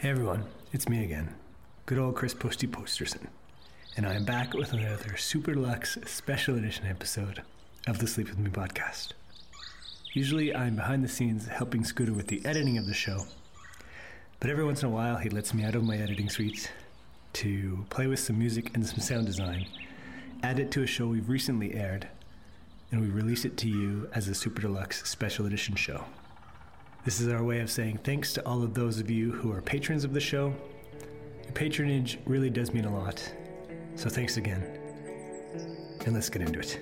Hey everyone, it's me again, good old Chris Posty Posterson, and I am back with another Super Deluxe Special Edition episode of the Sleep With Me podcast. Usually I'm behind the scenes helping Scooter with the editing of the show, but every once in a while he lets me out of my editing suite to play with some music and some sound design, add it to a show we've recently aired, and we release it to you as a Super Deluxe Special Edition show. This is our way of saying thanks to all of those of you who are patrons of the show. Your patronage really does mean a lot. So thanks again. And let's get into it.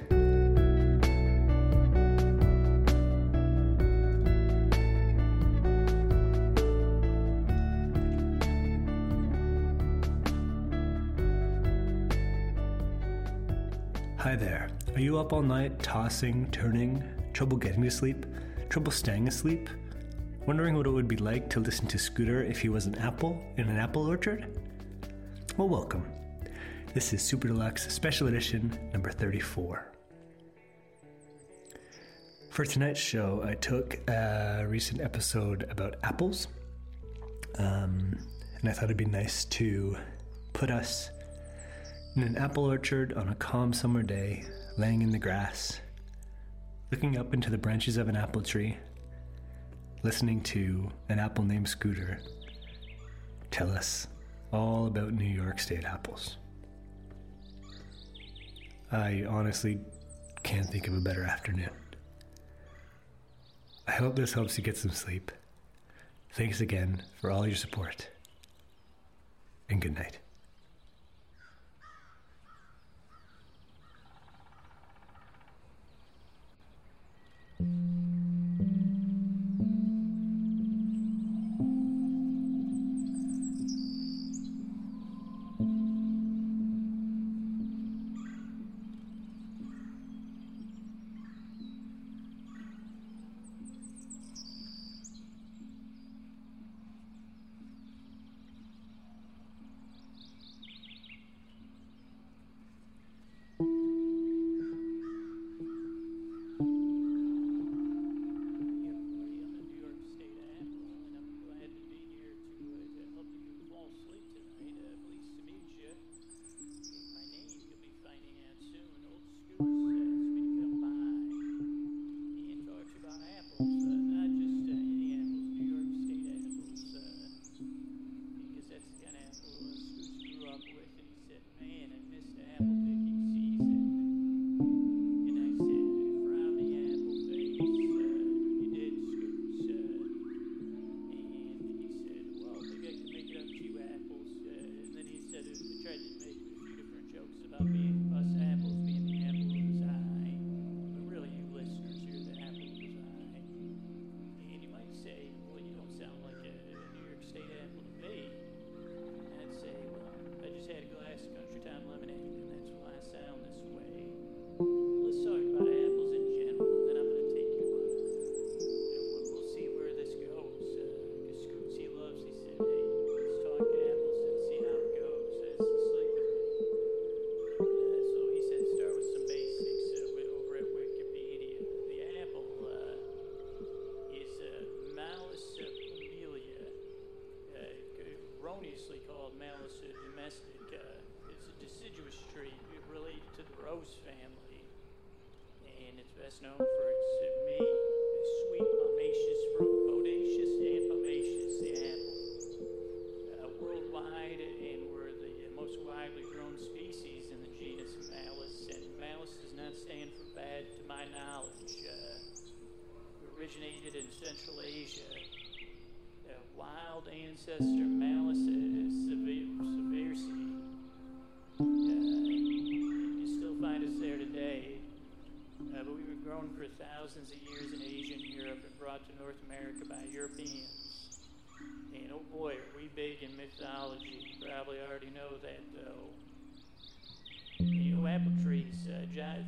Hi there. Are you up all night tossing, turning, trouble getting to sleep, trouble staying asleep? Wondering what it would be like to listen to Scooter if he was an apple in an apple orchard? Well, welcome. This is Super Deluxe Special Edition number 34. For tonight's show, I took a recent episode about apples, um, and I thought it'd be nice to put us in an apple orchard on a calm summer day, laying in the grass, looking up into the branches of an apple tree listening to an apple named Scooter tell us all about New York State apples. I honestly can't think of a better afternoon. I hope this helps you get some sleep. Thanks again for all your support, and good night.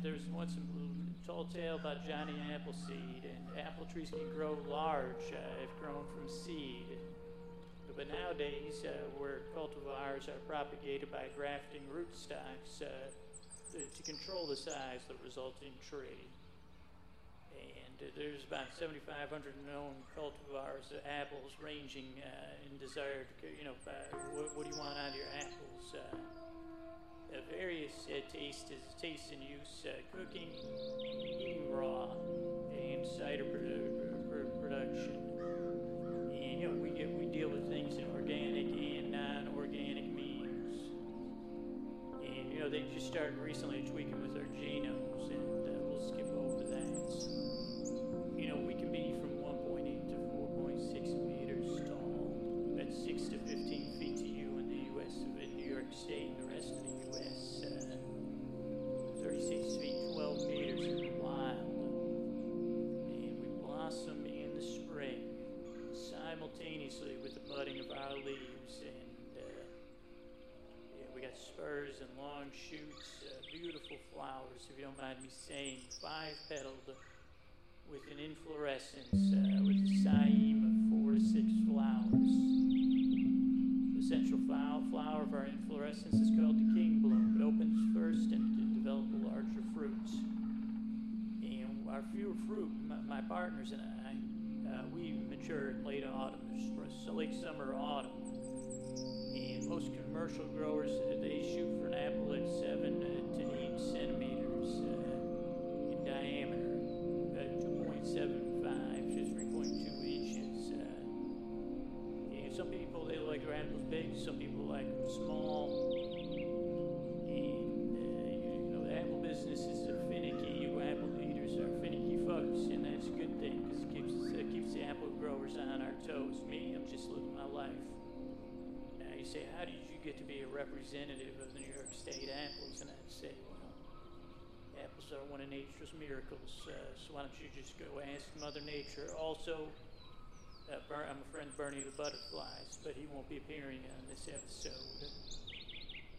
There's once a tall tale about Johnny Appleseed, and apple trees can grow large uh, if grown from seed. But nowadays, uh, where cultivars are propagated by grafting rootstocks uh, to, to control the size of the resulting tree. And uh, there's about 7,500 known cultivars of apples ranging uh, in desired, you know, uh, what, what do you want out of your apples? Uh, various uh, tastes, tastes and use, uh, cooking, eating raw, and cider produ- pr- production. And, you know, we, we deal with things in organic and non-organic means. And, you know, they just started recently tweaking with our genomes, don't mind me saying, five petaled with an inflorescence uh, with a cyme of four to six flowers. The central flower, flower of our inflorescence is called the king bloom. It opens first and to develop larger fruits. And our few fruit, my, my partners and I, uh, we mature in late autumn, so late summer, autumn. And most commercial growers, they shoot for an apple at seven big, some people like them small. And uh, you, know the apple business is a finicky. You apple eaters are finicky folks, and that's a good thing because it keeps it keeps the apple growers on our toes. Me, I'm just living my life. Now you say, how did you get to be a representative of the New York State apples? And I'd say, well, apples are one of nature's miracles. Uh, so why don't you just go ask Mother Nature? Also, uh, Ber- I'm a friend of Bernie the Butterflies, but he won't be appearing on this episode.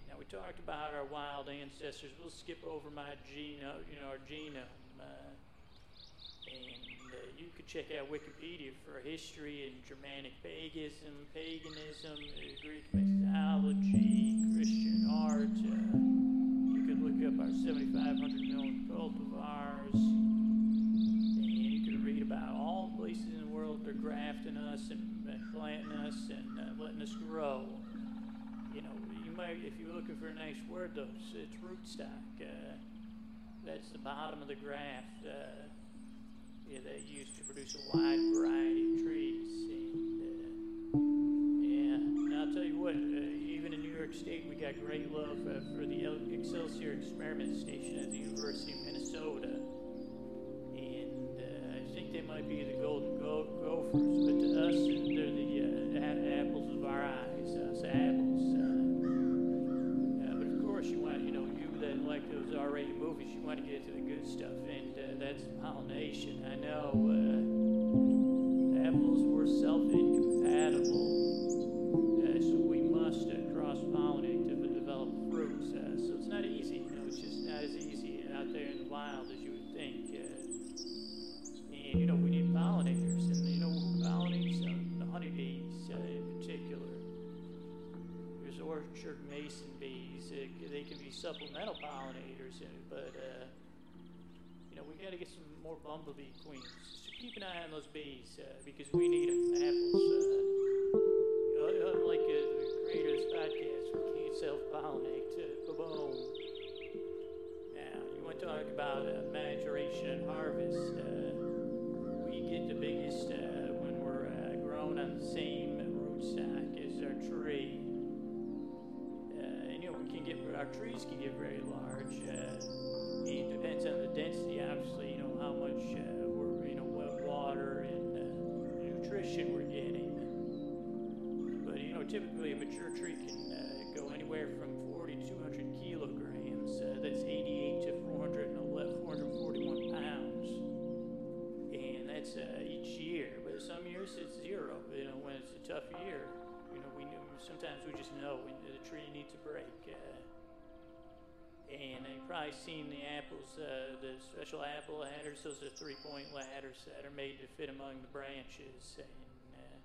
Now we talked about our wild ancestors. We'll skip over my genome, you know, our genome. Uh, and uh, you could check out Wikipedia for history and Germanic paganism, paganism, uh, Greek mythology, Christian art. Uh, you could look up our 7,500 known cultivars, and you could read about all the places in the world they're grafting us and, planting us and uh, letting us grow. You know, you might, if you're looking for a nice word, though, it's, rootstock. Uh, that's the bottom of the graft. Uh, yeah, that used to produce a wide variety of trees. And, uh, yeah, and I'll tell you what, uh, even in New York State, we got great love for the El- Excelsior Experiment Station at the University of Minnesota. And uh, I think they might be the Golden Movies, you want to get to the good stuff, and uh, that's pollination. I know uh, apples were self-incompatible, uh, so we must uh, cross-pollinate to develop fruits. Uh, so it's not easy, you know, it's just not as easy out there in the wild as you would think. Uh, and you know, they can be supplemental pollinators, but uh, you know we got to get some more bumblebee queens. So keep an eye on those bees uh, because we need them. Apples. Uh, unlike uh, the creator of this podcast, we can't self-pollinate. Uh, boom. Now you want to talk about uh, maturation and harvest? Uh, we get the biggest when we're grown on the same rootstock as our tree. Get our trees can get very large. Uh, it depends on the density, obviously. You know how much uh, we're, you know, what water and uh, nutrition we're getting. But you know, typically a mature tree can uh, go anywhere from 40 to 200 kilograms. Uh, that's 88 to 411, 441 pounds and that's uh, each year. But some years it's zero. You know, when it's a tough year, you know, we sometimes we just know when the tree needs a break. Uh, and you've probably seen the apples, uh, the special apple ladders. Those are three-point ladders that are made to fit among the branches. And uh,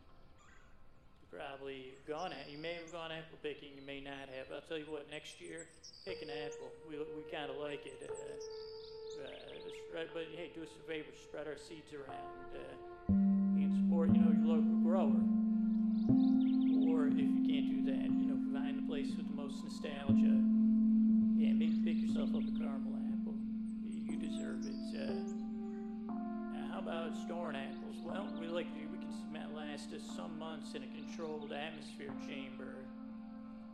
probably gone at. You may have gone apple picking. You may not have. I'll tell you what. Next year, pick an apple. We we kind of like it. Uh, uh, but hey, do us a favor, spread our seeds around uh, and support, you know, your local grower. Or if you can't do that, you know, find the place with the most nostalgia. Yourself up a caramel apple. You deserve it. Uh, how about storing apples? Well, we like to, we can last us some months in a controlled atmosphere chamber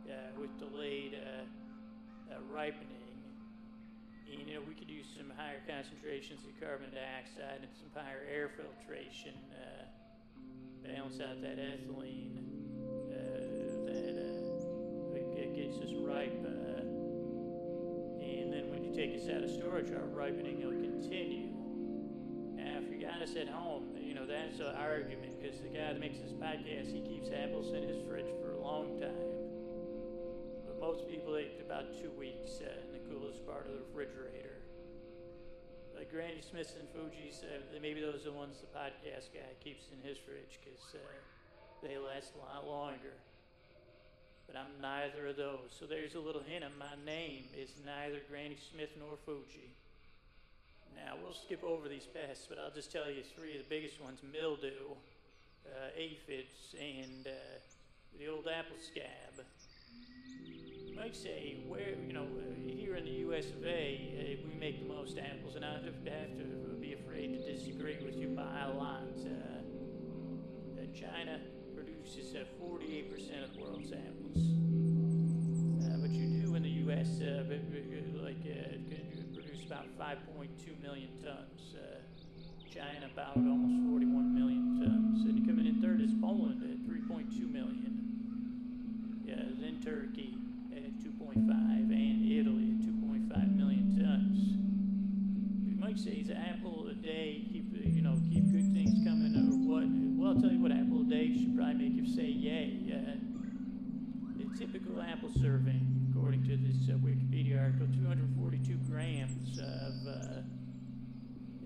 uh, with delayed uh, uh, ripening. And, you know, we could use some higher concentrations of carbon dioxide and some higher air filtration, uh, balance out that ethylene uh, that uh, gets us ripe. And then when you take us out of storage, our ripening will continue. Now, if you got us at home, you know, that's an argument because the guy that makes this podcast, he keeps apples in his fridge for a long time. But most people eat about two weeks uh, in the coolest part of the refrigerator. Like Granny Smiths and Fuji's, uh, maybe those are the ones the podcast guy keeps in his fridge because uh, they last a lot longer. But I'm neither of those. So there's a little hint of my name is neither Granny Smith nor Fuji. Now, we'll skip over these pests, but I'll just tell you three of the biggest ones mildew, uh, aphids, and uh, the old apple scab. Might say, where, you know, here in the US of A, uh, we make the most apples, and I have to be afraid to disagree with you by a lot. Uh, uh, China produces 48% uh, of the world's apples. but you do in the US, like, produce about 5.2 million tons. Uh, China about almost 41 million tons. And coming in third is Poland at 3.2 million. Then Turkey at 2.5 and Italy at 2.5 million tons. You might say it's apple a day, keep you know, keep good things coming or what? Well, I'll tell you what, apple day should probably make you say yay. Uh, the typical apple serving according to this uh, Wikipedia article, 242 grams of uh,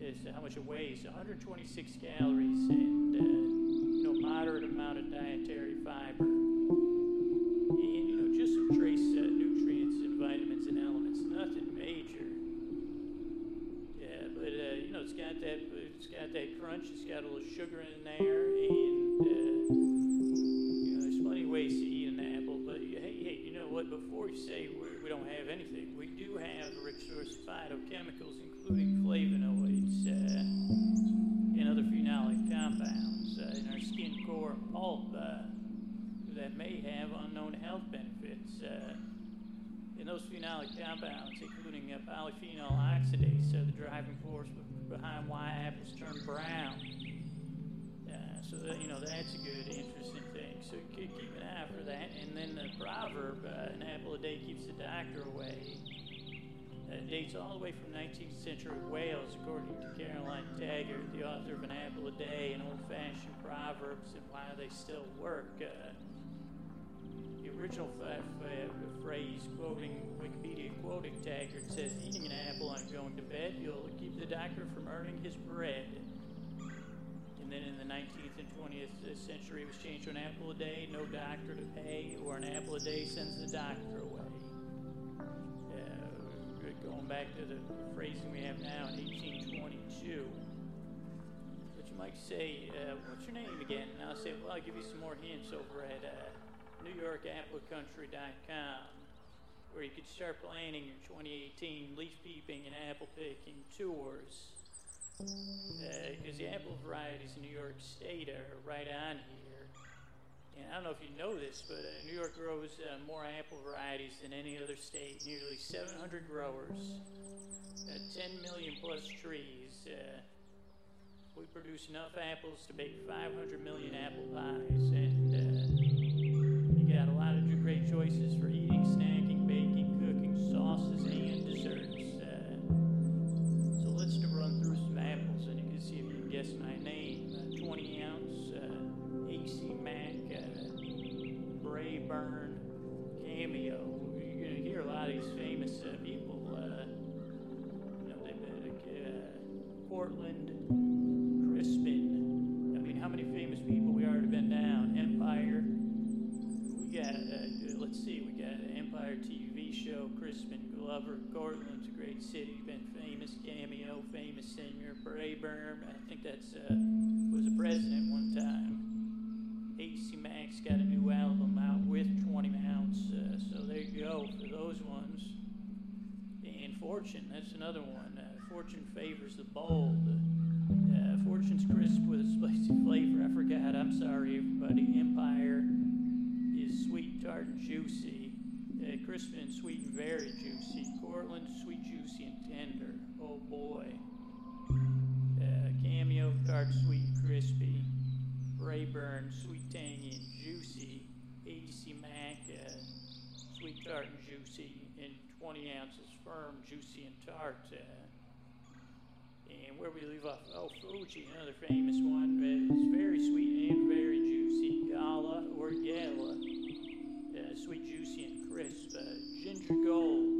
is how much it weighs, 126 calories, and uh, you know moderate amount of dietary fiber, and you know just some trace uh, nutrients and vitamins and elements, nothing major. Yeah, but uh, you know it's got that it's got that crunch, it's got a little sugar in there, and but before you say we don't have anything, we do have a rich source of phytochemicals, including flavonoids uh, and other phenolic compounds uh, in our skin core pulp uh, that may have unknown health benefits. Uh, and those phenolic compounds, including uh, polyphenol oxidase, are the driving force behind why apples turn brown. Uh, so that, you know that's a good, interesting so keep an eye for that. And then the proverb, uh, an apple a day keeps the doctor away, uh, dates all the way from 19th century Wales, according to Caroline Taggart, the author of An Apple a Day and Old Fashioned Proverbs and Why They Still Work. Uh, the original f- f- phrase, quoting Wikipedia, quoting Taggart, says, Eating an apple and going to bed, you'll keep the doctor from earning his bread. And then in the 19th and 20th century, it was changed to an apple a day, no doctor to pay, or an apple a day sends the doctor away. Uh, going back to the phrasing we have now in 1822. But you might say, uh, what's your name again? And I'll say, well, I'll give you some more hints over at uh, NewYorkAppleCountry.com, where you could start planning your 2018 leaf peeping and apple picking tours because uh, the apple varieties in New York State are right on here. And I don't know if you know this, but uh, New York grows uh, more apple varieties than any other state. Nearly 700 growers, uh, 10 million plus trees. Uh, we produce enough apples to bake 500 million apple pies, and uh, you got a lot of great choices for eating, snacking, baking, cooking, sauces, and desserts. Uh, Braeburn, Cameo. You're to hear a lot of these famous uh, people. Uh, you know, they've been uh, Portland, Crispin. I mean, how many famous people we already been down? Empire. We got, let's see, we got Empire TV show Crispin Glover. Cortland's a great city, been famous. Cameo, famous singer. Braeburn, I think that's uh, was a president one time. Max got a new album out with 20 Mounts, uh, so there you go for those ones. And Fortune, that's another one. Uh, Fortune favors the bold. Uh, Fortune's crisp with a spicy flavor. I forgot. I'm sorry, everybody. Empire is sweet, tart, and juicy. Uh, and sweet and very juicy. Cortland, sweet, juicy, and tender. Oh boy. Uh, cameo, tart, sweet, crispy. Rayburn, sweet, tangy, and juicy. Acey Mac, uh, sweet, tart, and juicy. And 20 ounces firm, juicy, and tart. Uh, and where we leave off, oh, Fuji, another famous one. Uh, It's very sweet and very juicy. Gala or Gala. Uh, sweet, juicy, and crisp. Uh, ginger Gold.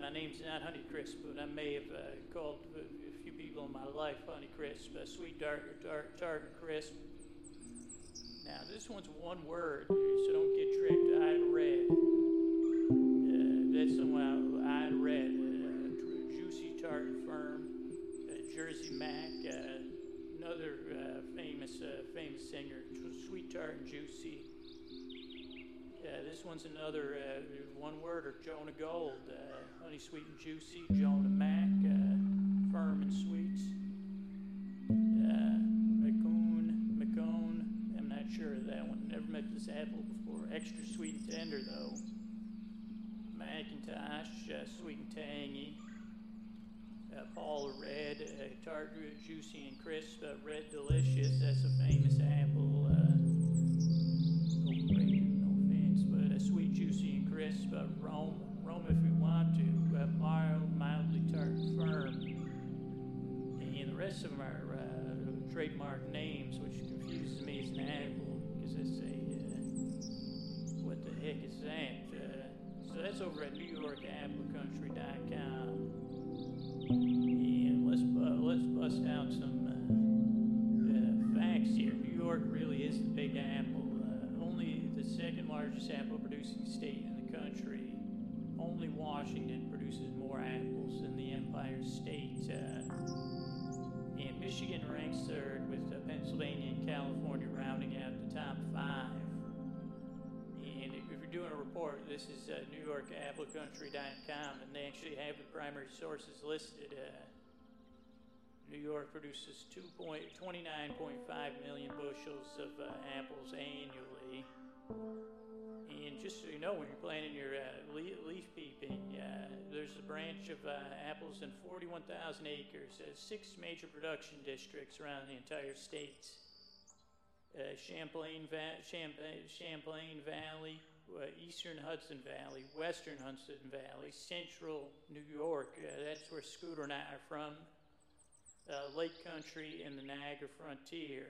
My name's not Honey Crisp, but I may have uh, called a few people in my life Honey Crisp. Uh, sweet, dark, tart, tart, and crisp. Now, this one's one word, so don't get tricked. I read. Uh, that's somehow Idared. Uh, juicy, tart, firm. Uh, Jersey Mac, uh, another uh, famous uh, famous singer. Sweet, tart, and juicy. Uh, this one's another uh, one word or Jonagold. Uh, honey, sweet, and juicy. Jonamac, uh, firm and sweet. Uh, Macoun, Macoun. I'm not sure of that one. Never met this apple before. Extra sweet and tender though. McIntosh, uh, sweet and tangy. Paula Red, tart, juicy and crisp. Red delicious. That's a famous apple. Crisp. Uh, Rome, if we want to. Uh, mild, mildly turned firm. And the rest of them are uh, trademark names, which confuses me as an apple because I say, uh, what the heck is that? Uh, so that's over at NewYorkAppleCountry.com. And let's bu- let's bust out some uh, uh, facts here. New York really is the Big Apple. Uh, only the second largest apple producing state country. Only Washington produces more apples than the Empire State. Uh, and Michigan ranks third, with uh, Pennsylvania and California rounding out the top five. And if you're doing a report, this is uh, NewYorkAppleCountry.com, and they actually have the primary sources listed. Uh, New York produces 2 point, 29.5 million bushels of uh, apples annually. Just so you know, when you're planting your uh, leaf, peeping, uh, there's a branch of uh, apples in 41,000 acres, uh, six major production districts around the entire state. Uh, Champlain, Va- Champlain, Champlain Valley, uh, Eastern Hudson Valley, Western Hudson Valley, Central New York. Uh, that's where Scooter and I are from. Uh, Lake Country and the Niagara Frontier.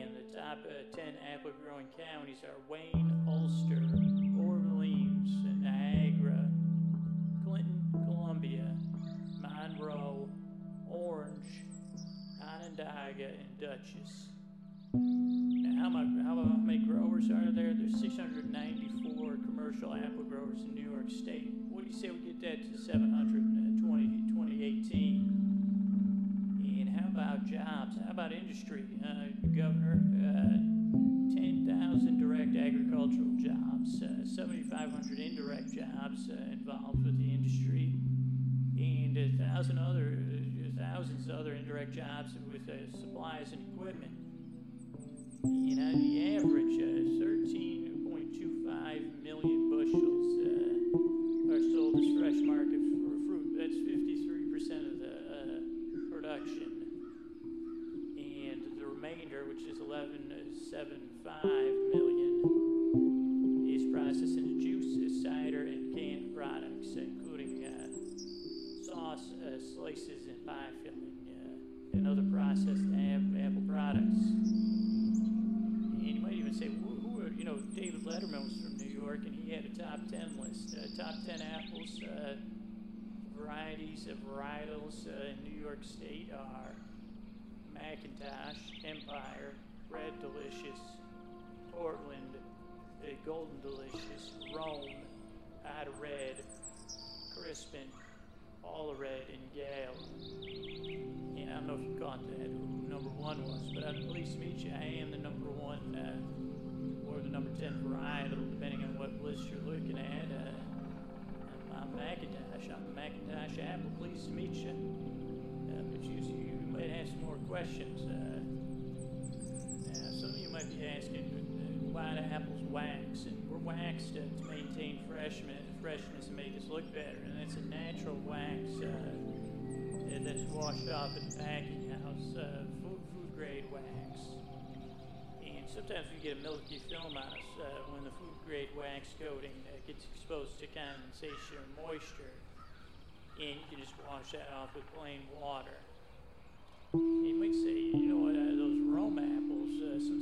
And the top uh, 10 apple growing counties are Wayne, Ulster, Orleans, Niagara, Clinton, Columbia, Monroe, Orange, Onondaga, and Dutchess. Now, how, how, many growers are there? There's 694 commercial apple growers in New York State. What do you say we get that to 720 about jobs? How about industry, uh, Governor? Uh, 10,000 direct agricultural jobs, uh, 7,500 indirect jobs uh, involved with the industry, and a thousand other, uh, thousands of other indirect jobs with uh, supplies and equipment. You know, the average 13 million, is processed into juices, cider, and canned products, including uh, sauce, uh, slices, and pie filling, uh, and other processed apple products. And you might even say, who, who are, you know, David Letterman was from New York, and he had a top 10 list. Top 10 apples varieties of varietals uh, in New York State are McIntosh, Empire, Red Delicious, Portland, uh, Golden Delicious, Rome, Ida Red, Crispin, All Red, and Gale. And I don't know if you caught that, who number one was, but I'm pleased to meet you. I am the number one uh, or the number 10 varietal, depending on what list you're looking at. Uh, I'm, I'm McIntosh. I'm McIntosh Apple. Pleased to meet you. Uh, but you, you might some more questions. Uh, now, some of you might be asking apples wax, and we're waxed uh, to maintain freshness, freshness and make us look better. And it's a natural wax uh, that's washed off in the packing house, uh, food, food grade wax. And sometimes we get a milky film on us uh, when the food grade wax coating uh, gets exposed to condensation or moisture. And you can just wash that off with plain water. You might say, you know what, uh, those Rome apples,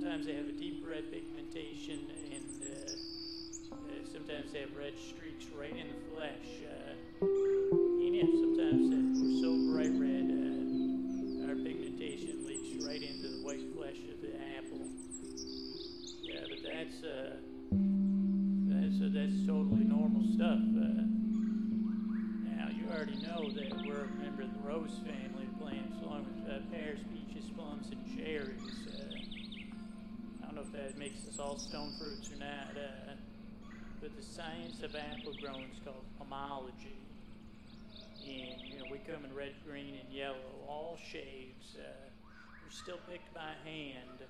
sometimes they have a deep red pigmentation and uh, uh, sometimes they have red streaks right in the flesh. Uh, and yeah, sometimes we're so bright red, uh, our pigmentation leaks right into the white flesh of the apple. Yeah, but that's uh, that's that's totally normal stuff. Now you already know that we're a member of the rose family of plants, along with pears, peaches, plums, and cherries. Know if that makes us all stone fruits or not, uh, but the science of apple growing is called pomology. And you know we come in red, green, and yellow, all shades. Uh, we're still picked by hand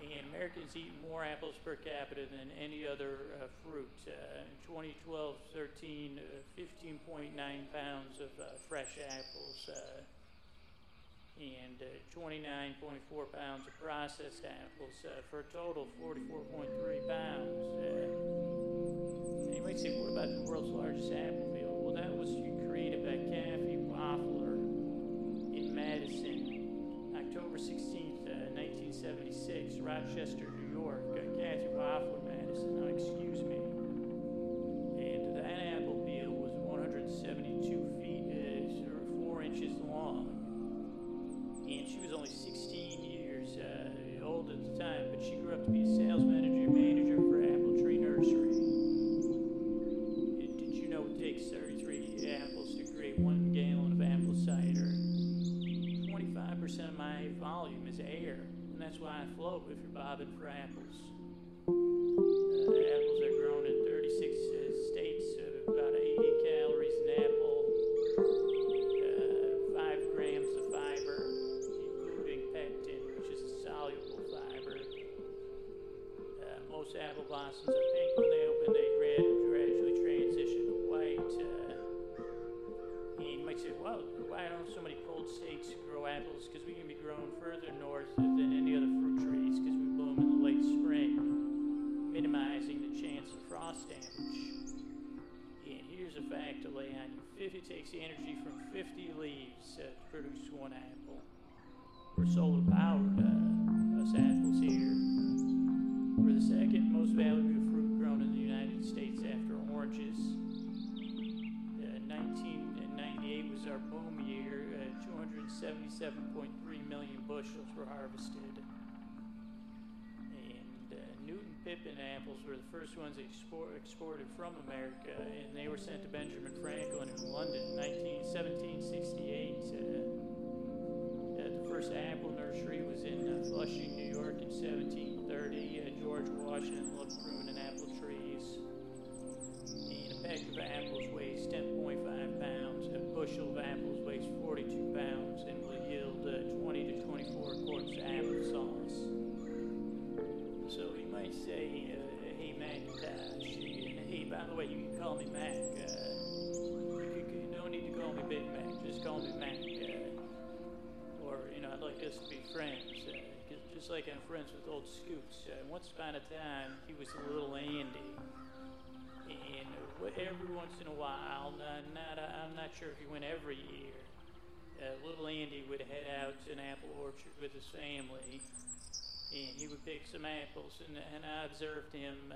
and Americans eat more apples per capita than any other uh, fruit. Uh, in 2012 13, uh, 15.9 pounds of uh, fresh apples uh, and uh, 29.4 pounds of processed apples uh, for a total of 44.3 pounds. Uh, you might say, what about the world's largest apple field? Well, that was created by Kathy Wafler in Madison, October 16th, uh, 1976, Rochester, New York. Uh, Kathy Wafler, Madison, excuse me. And here's a fact to lay on you 50 takes energy from 50 leaves uh, to produce one apple. We're solar powered, uh, us apples here. We're the second most valuable fruit grown in the United States after oranges. Uh, 1998 was our boom year. Uh, 277.3 million bushels were harvested. Pippin apples were the first ones export, exported from America, and they were sent to Benjamin Franklin in London in 19, 1768. Uh, uh, the first apple nursery was in uh, Flushing, New York in 1730. Uh, George Washington loved pruning apple trees. A peck of apples weighs 10.5 pounds. A bushel of apples weighs 42 pounds call me Mac. Uh, you, you don't need to call me Big Mac, just call me Mac. Uh, or, you know, I'd like us to be friends. Uh, just like I'm friends with old Scoots. Uh, once upon a time, he was a little Andy. And uh, every once in a while, not, I'm not sure if he went every year, uh, little Andy would head out to an apple orchard with his family, and he would pick some apples. And, and I observed him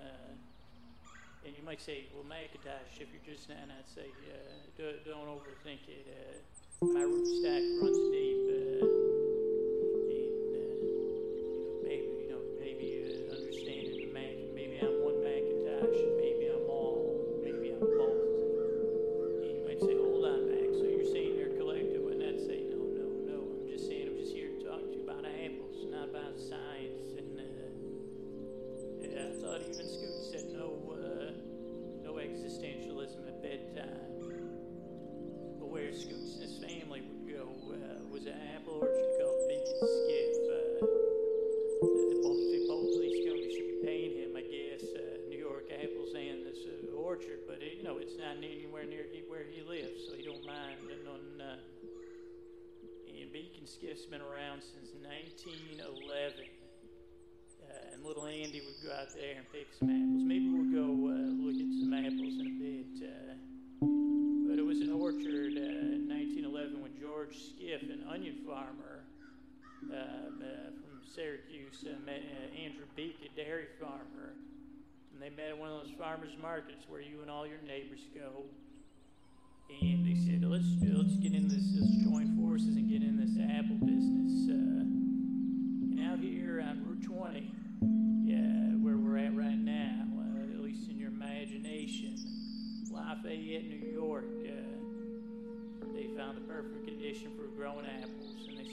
and you might say, well, McIntosh, if you're just now, I'd say, uh, do, don't overthink it. Uh, my root stack runs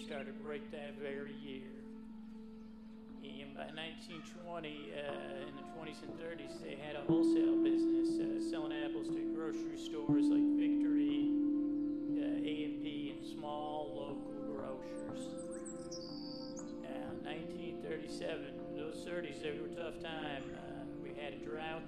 started right that very year. And by 1920, uh, in the 20s and 30s, they had a wholesale business uh, selling apples to grocery stores like Victory, uh, A&P, and small local grocers. Now, 1937, those 30s, they were a tough time. Uh, we had a drought,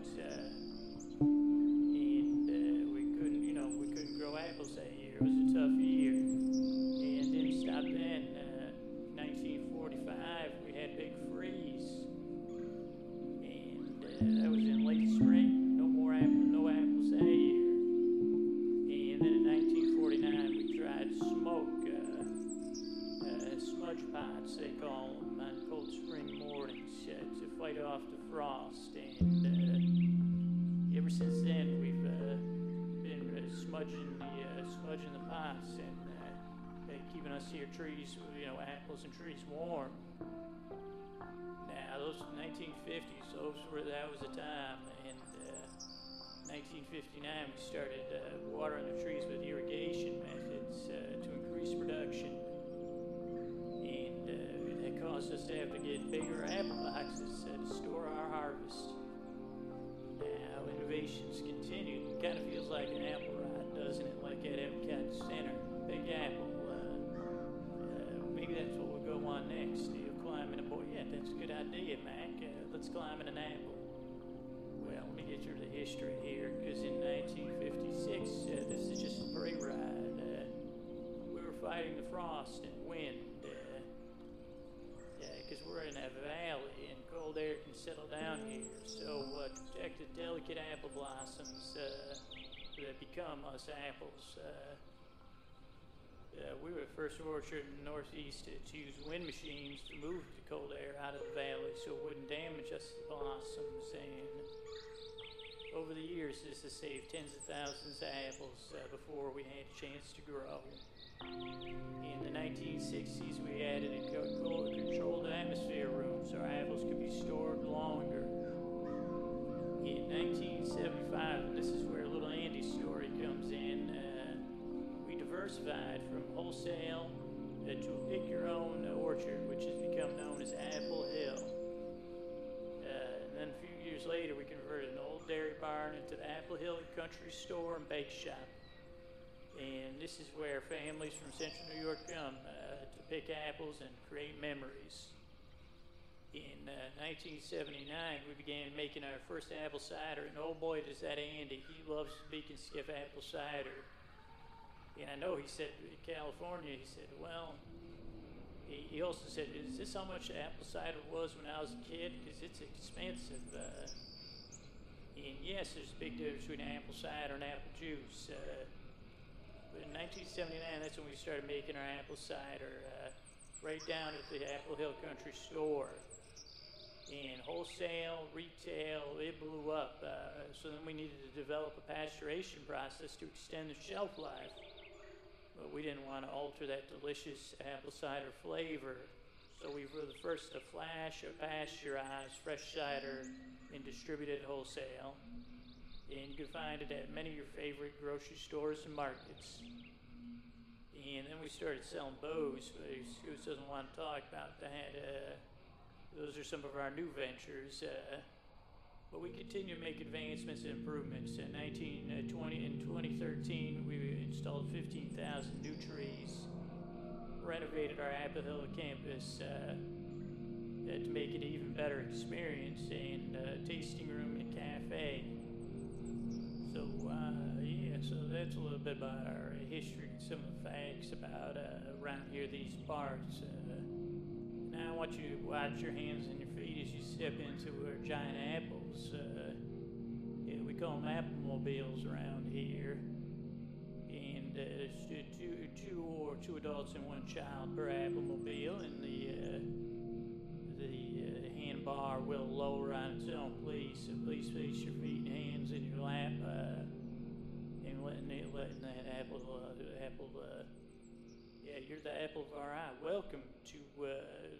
that's a good idea, Mac. Uh, let's climb in an apple. Well, let me get you the history here, because in 1956, uh, this is just a parade ride. Uh, we were fighting the frost and wind. Uh, yeah, because we're in a valley and cold air can settle down here. So, uh, to protect the delicate apple blossoms uh, that become us apples, uh, we were the first orchard in the Northeast to, use wind machines to move the cold air out of the valley so it wouldn't damage us the blossoms. And over the years, this has saved tens of thousands of apples uh, before we had a chance to grow. In the 1960s, we added a co- co- controlled atmosphere room so our apples could be stored longer. In 1975, and this is where little Andy's story diversified from wholesale to a pick your own orchard, which has become known as Apple Hill. Uh, and then a few years later, we converted an old dairy barn into the Apple Hill Country Store and Bake Shop. And this is where families from central New York come uh, to pick apples and create memories. In uh, 1979, we began making our first apple cider, and oh boy, does that Andy! He loves Beak and Skiff apple cider. And I know he said California, he said, well, he, he also said, is this how much apple cider was when I was a kid? Because it's expensive. Uh, and yes, there's a big difference between apple cider and apple juice. Uh, but in 1979, that's when we started making our apple cider, uh, right down at the Apple Hill Country Store. And wholesale, retail, it blew up. Uh, so then we needed to develop a pasteurization process to extend the shelf life. But we didn't want to alter that delicious apple cider flavor. So we were the first to flash a pasteurized fresh cider and distribute it wholesale. And you can find it at many of your favorite grocery stores and markets. And then we started selling bows, but doesn't want to talk about that. Uh, those are some of our new ventures. Uh, but we continue to make advancements and improvements. In 1920 and 2013, we installed 15,000 new trees, renovated our Apple Hill campus uh, to make it an even better experience, and uh, tasting room and cafe. So uh, yeah, so that's a little bit about our history, some of the facts about uh, around here, these parts. Uh, now I want you to watch your hands and your feet as you step into our giant apples. Uh, yeah, we call them applemobiles around here. And uh, there's two, two, or two adults and one child per applemobile, and the uh, the uh, handbar will lower on its own. Please, so please place your feet and hands in your lap, uh, and letting it, letting that apple uh, apple. Uh, yeah, you're the apple of our eye. Welcome to uh,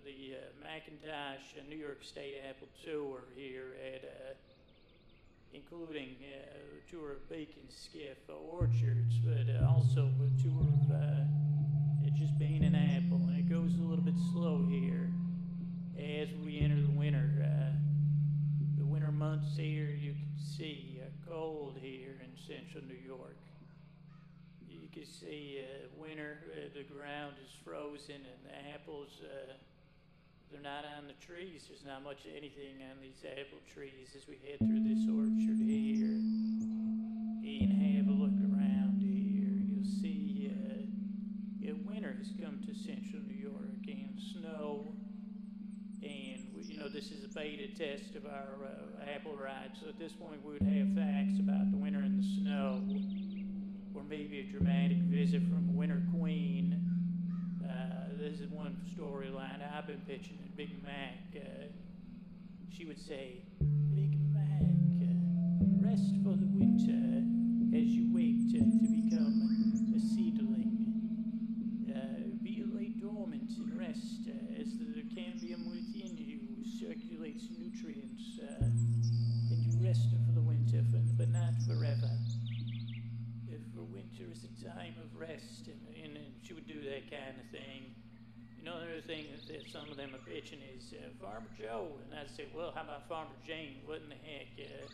the uh, McIntosh uh, New York State Apple Tour here at, uh, including uh, a tour of Beak and Skiff Orchards, but uh, also a tour of uh, just being an apple. And it goes a little bit slow here as we enter the winter. Uh, the winter months here, you can see uh, cold here in central New York. You can see uh, winter, uh, the ground is frozen, and the apples, uh, they're not on the trees. There's not much of anything on these apple trees as we head through this orchard here. And have a look around here. You'll see uh, yeah, winter has come to central New York, and snow. And, you know, this is a beta test of our uh, apple ride, so at this point we would have facts about the winter and the snow or maybe a dramatic visit from Winter Queen. Uh, this is one storyline I've been pitching to Big Mac. Uh, she would say, Big Mac, uh, rest for the winter as you wait to, to become a seedling. Uh, be lay dormant and rest uh, as the cambium within you circulates nutrients, uh, and you rest for the winter, for, but not forever time of rest, and, and, and, she would do that kind of thing. Another thing that, some of them are pitching is uh, Farmer Joe, and I'd say, well, how about Farmer Jane? What in the heck? Uh,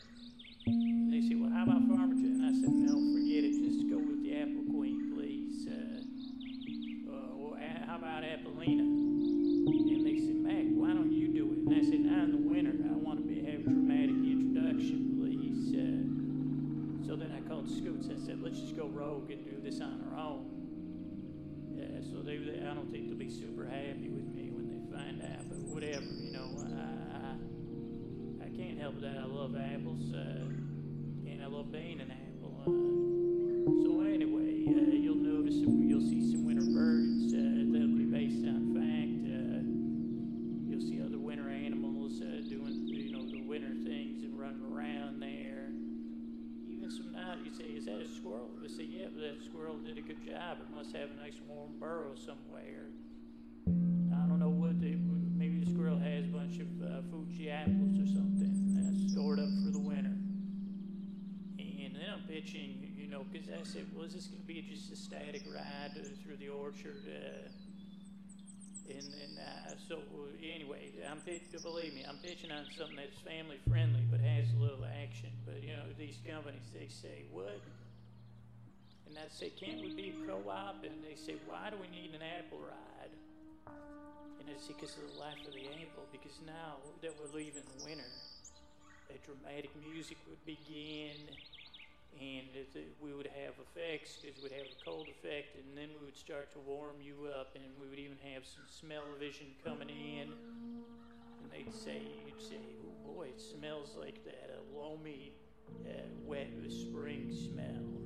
they say, well, how about Farmer Jane? And I said, no, forget it. Just go with the Apple Queen, please. Uh, uh, or how about Appleina? Said, let's just go rogue and do this on our own. Yeah, so they, they, I don't think they'll be super happy with me when they find out, but whatever, you know. I, I, I can't help that. I love apples, uh, and I love being an job. It must have a nice warm burrow somewhere. I don't know what they, maybe the squirrel has a bunch of uh, Fuji apples or something uh, stored up for the winter. And then I'm pitching, you know, because I said, Well, is this going to be just a static ride through the orchard? Uh, and, and uh, so anyway, I'm pitch, believe me, I'm pitching on something that's family friendly but has a little action. But you know, these companies they say what, and I'd say, can't we be a co-op? And they say, why do we need an apple ride? And I say, because of the life of the apple. Because now that we're leaving the winter, that dramatic music would begin and we would have effects because we'd have a cold effect, and then we would start to warm you up, and we would even have some smell vision coming in. And they'd say, you'd say, oh boy, it smells like that, a loamy, uh, wet spring smell.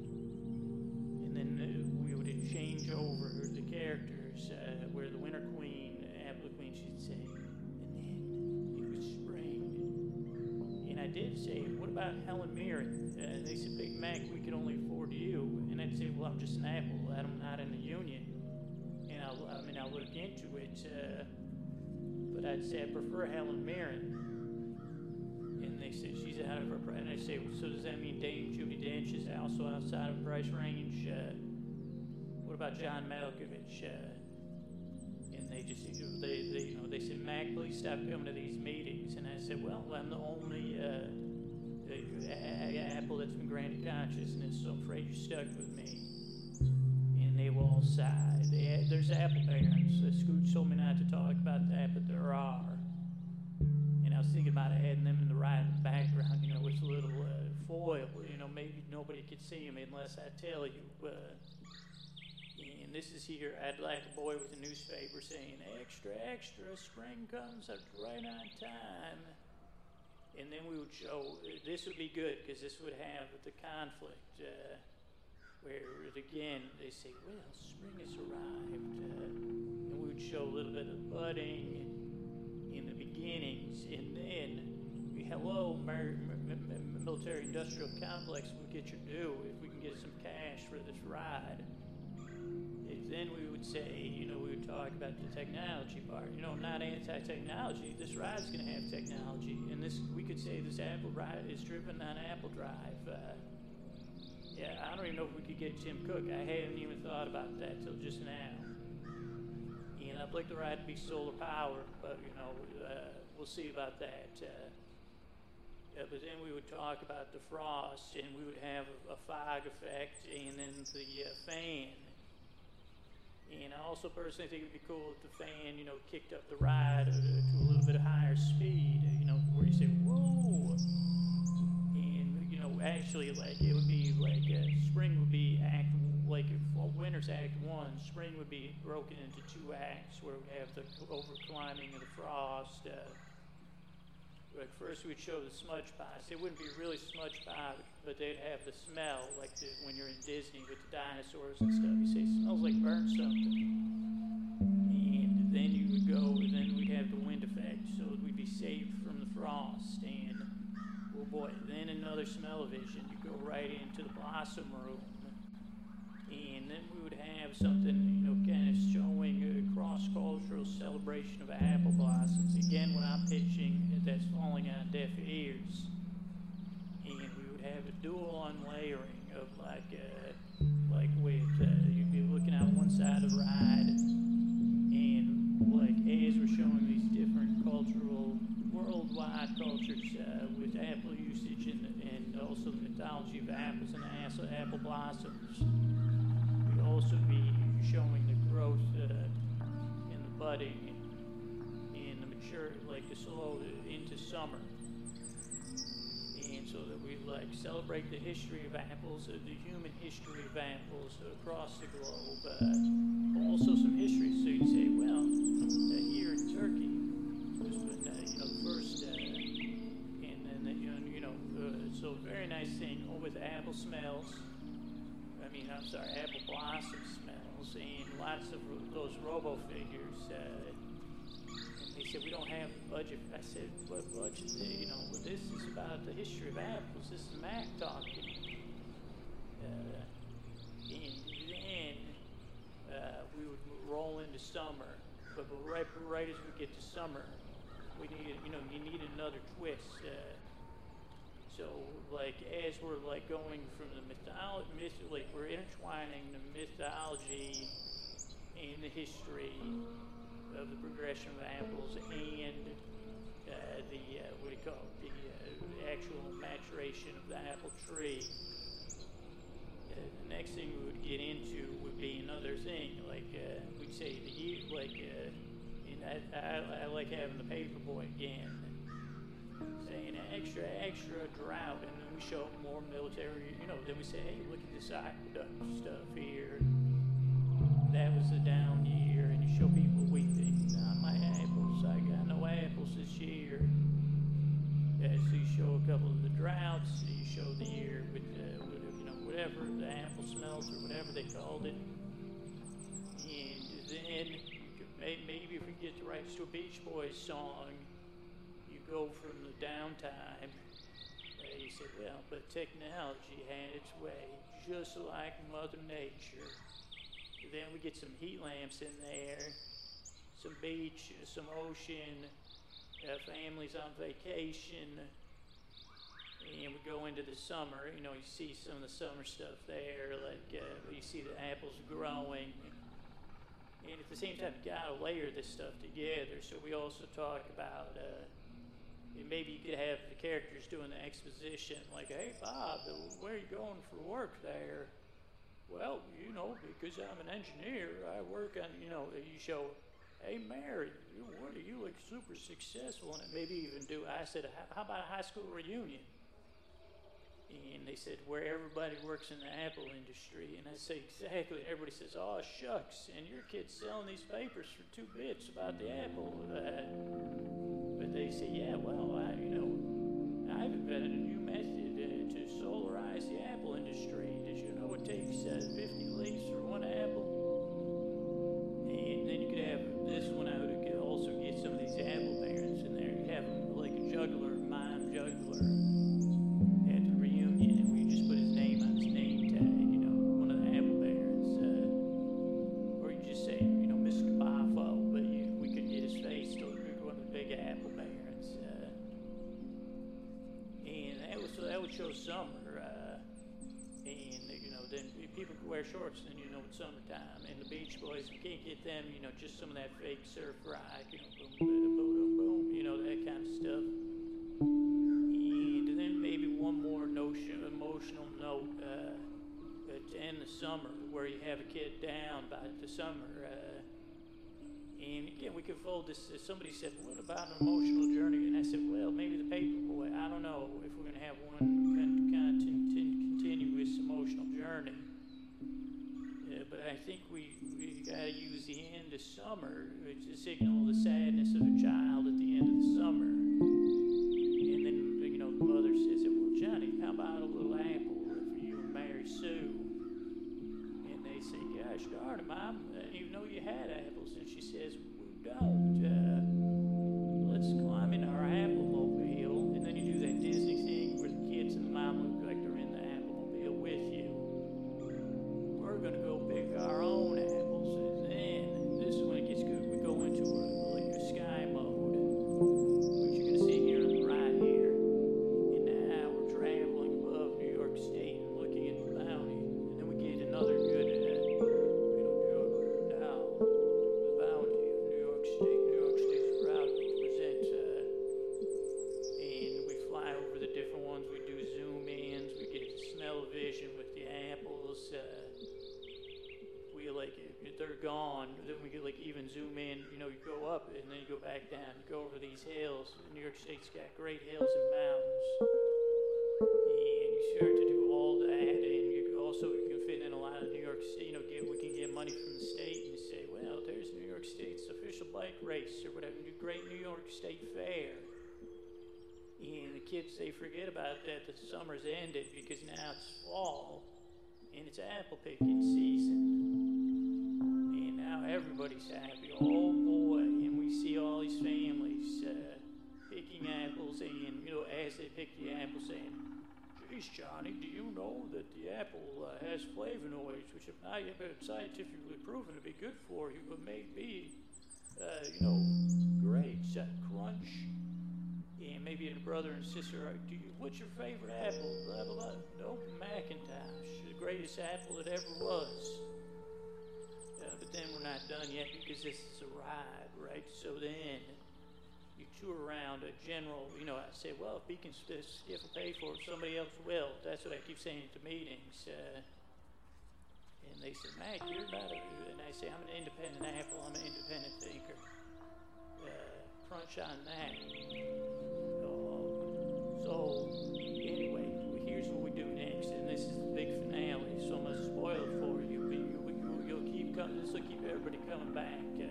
Then uh, we would change over the characters, uh, where the Winter Queen, Apple Queen, she'd say, and then it was spring And I did say, what about Helen Mirren? And they said, Big Mac, we can only afford you. And I'd say, well, I'm just an apple. I'm not in the union. And I, I mean, I look into it. Uh, but I'd say I prefer Helen Mirren. They said she's out of her price. And I say, so does that mean Dame Judi Dench is also outside of price range? Uh, what about John Malkovich? Uh, and they just, they, they, you know, they said, Mac, please stop coming to these meetings. And I said, well, I'm the only uh, apple that's been granted consciousness, so I'm afraid you're stuck with me. And they all sighed. They there's apple parents. Scooch told me not to talk about that, but there are. I was thinking about having them in the right background, you know, with a little uh, foil. You know, maybe nobody could see them unless I tell you. Uh, and this is here. I'd like a boy with a newspaper saying, "Extra, extra! Spring comes up right on time." And then we would show. This would be good because this would have the conflict. Uh, where again they say, well, spring has arrived, uh, and we would show a little bit of budding in the beginnings, and then, hello, military industrial complex, we'll get your due if we can get some cash for this ride. Then we would say, you know, we would talk about the technology part. You know, not anti-technology. This ride's going to have technology, and this we could say this Apple ride is driven on Apple Drive. Uh, yeah, I don't even know if we could get Tim Cook. I hadn't even thought about that till just now. And I'd like the ride to be solar powered, but you know, uh, we'll see about that. Uh, but then we would talk about the frost, and we would have a, a fog effect, and then the uh, fan. And I also personally think it'd be cool if the fan, you know, kicked up the ride to, to a little bit higher speed, you know, where you say, whoa And, you know, actually like it would be like uh, spring would be act like if winter's act one, spring would be broken into two acts where we have the over climbing of the frost. Uh, like first we'd show the smudge pies. It wouldn't be really smudge pie, but they'd have the smell like the, when you're in Disney with the dinosaurs and stuff. You say smells like burnt something, and then you would go, and then we'd have the wind effect, so we'd be saved from the frost and Oh boy, then another smell-o-vision. You go right into the blossom room. And then we would have something, you know, kind of showing a cross-cultural celebration of apple blossoms. Again, what I'm pitching, that's falling on deaf ears. And we would have a dual unlayering of like, uh, like with, uh, you'd be looking out one side of the ride, and like as we're showing these different cultural worldwide cultures uh, with apple usage and, and also the mythology of apples and apple blossoms. Also be showing the growth uh, and the budding and the mature, like the slow into summer. And so that we like celebrate the history of apples, uh, the human history of apples across the globe. Uh, also some history. So you say, well, uh, here in Turkey, first, uh, and then you know, you know uh, so very nice thing with apple smells. Mean, I'm sorry, apple blossom smells, and lots of those robo figures. Uh, they said we don't have budget. I said, what budget? You know, well, this is about the history of apples. This is Mac talking. Uh, and then uh, we would roll into summer, but right, right as we get to summer, we need, you know, you need another twist. Uh, so, like, as we're like going from the mythology, myth, like we're intertwining the mythology and the history of the progression of apples and uh, the uh, what do you call it, the uh, actual maturation of the apple tree. Uh, the next thing we would get into would be another thing, like uh, we'd say the year, like I, I, I like having the paper boy again saying extra, extra drought, and then we show more military, you know, then we say, hey, look at this aqueduct stuff here. That was a down year, and you show people weeping. Not my apples, I got no apples this year. Yeah, so you show a couple of the droughts, you show the year with, uh, with you know, whatever, the apple smells or whatever they called it. And then maybe if we get the rights to a Beach Boys song, go from the downtime he said, well, but technology had its way, just like Mother Nature. Then we get some heat lamps in there, some beach, some ocean, uh, families on vacation, and we go into the summer. You know, you see some of the summer stuff there, like uh, you see the apples growing. And at the same time, you gotta layer this stuff together. So we also talk about uh, maybe you could have the characters doing the exposition, like, "Hey, Bob, where are you going for work there?" Well, you know, because I'm an engineer, I work on, you know, you show, hey, Mary, you, what are you look super successful and maybe even do, I said, how about a high school reunion? And they said, where everybody works in the Apple industry. And I say, exactly. Everybody says, oh, shucks. And your kid's selling these papers for two bits about the Apple. Uh, they say, yeah, well, I, you know, I've invented a new method uh, to solarize the Apple industry Did you know it takes uh, 50 leaves for one apple. And then you could have this one out. You could also get some of these apple barons in there. You have them like a juggler, mime juggler some of that fake surf rock, you know, boom, boom, boom, boom, you know, that kind of stuff. And then maybe one more notion, emotional note uh, to end the summer where you have a kid down by the summer. Uh, and again, we could fold this. Somebody said, "What about an emotional journey?" And I said, "Well, maybe the paper boy. I don't know if we're going to have one kind of continuous emotional journey." but I think we, we got to use the end of summer to signal the sadness of a child at the end of the summer. "Geez, Johnny, do you know that the apple uh, has flavonoids, which have not yet been scientifically proven to be good for you, but may be, uh, you know, great, uh, crunch." And maybe a brother and sister, do you, what's your favorite apple? Blah, blah, blah. No, McIntosh, the greatest apple that ever was but then we're not done yet because this is a ride, right? So then you tour around a general, you know, I say, well, if Beacon if will pay for it, somebody else will. That's what I keep saying at the meetings. Uh, and they said, Mac, you're about a, and I say, I'm an independent apple, I'm an independent thinker. Uh, crunch on that. Uh, so, anyway, here's what we do next, and this is the big finale, so I'm going to spoil it for you come, this will keep everybody coming back. Uh,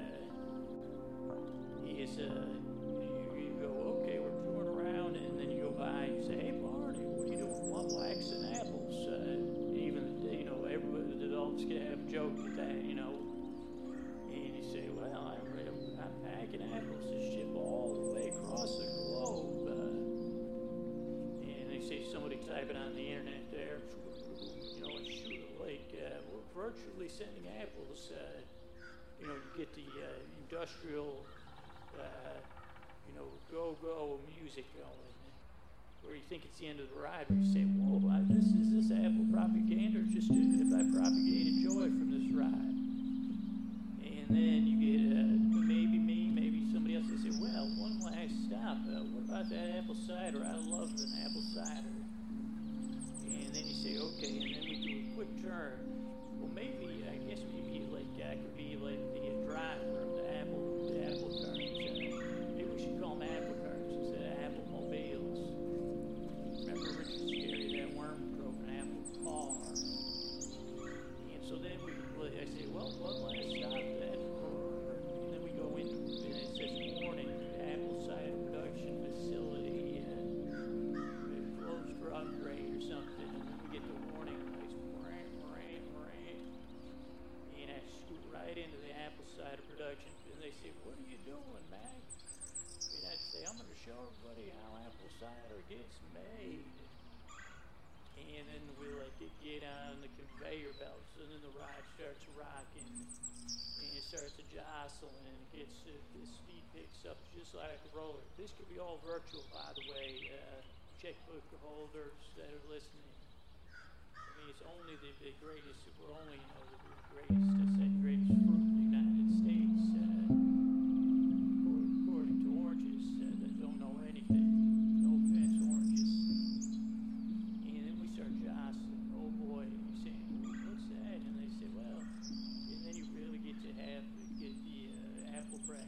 is uh, you, you go, okay, we're touring around, and then you go by and you say, hey, Barney, what are you doing? Plum wax and apples. Uh, even, you know, everybody, the adults can have a joke at that, you know. And you say, well, I'm, I'm packing apples to ship all the way across the globe. Uh, and they say somebody typing on the internet there, you know, it's like, uh, we're virtually sending apples. Uh, you know, you get the uh, industrial uh, know, go, go music going. Where you think it's the end of the ride, but you say, whoa, this, is this Apple propaganda or just a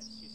she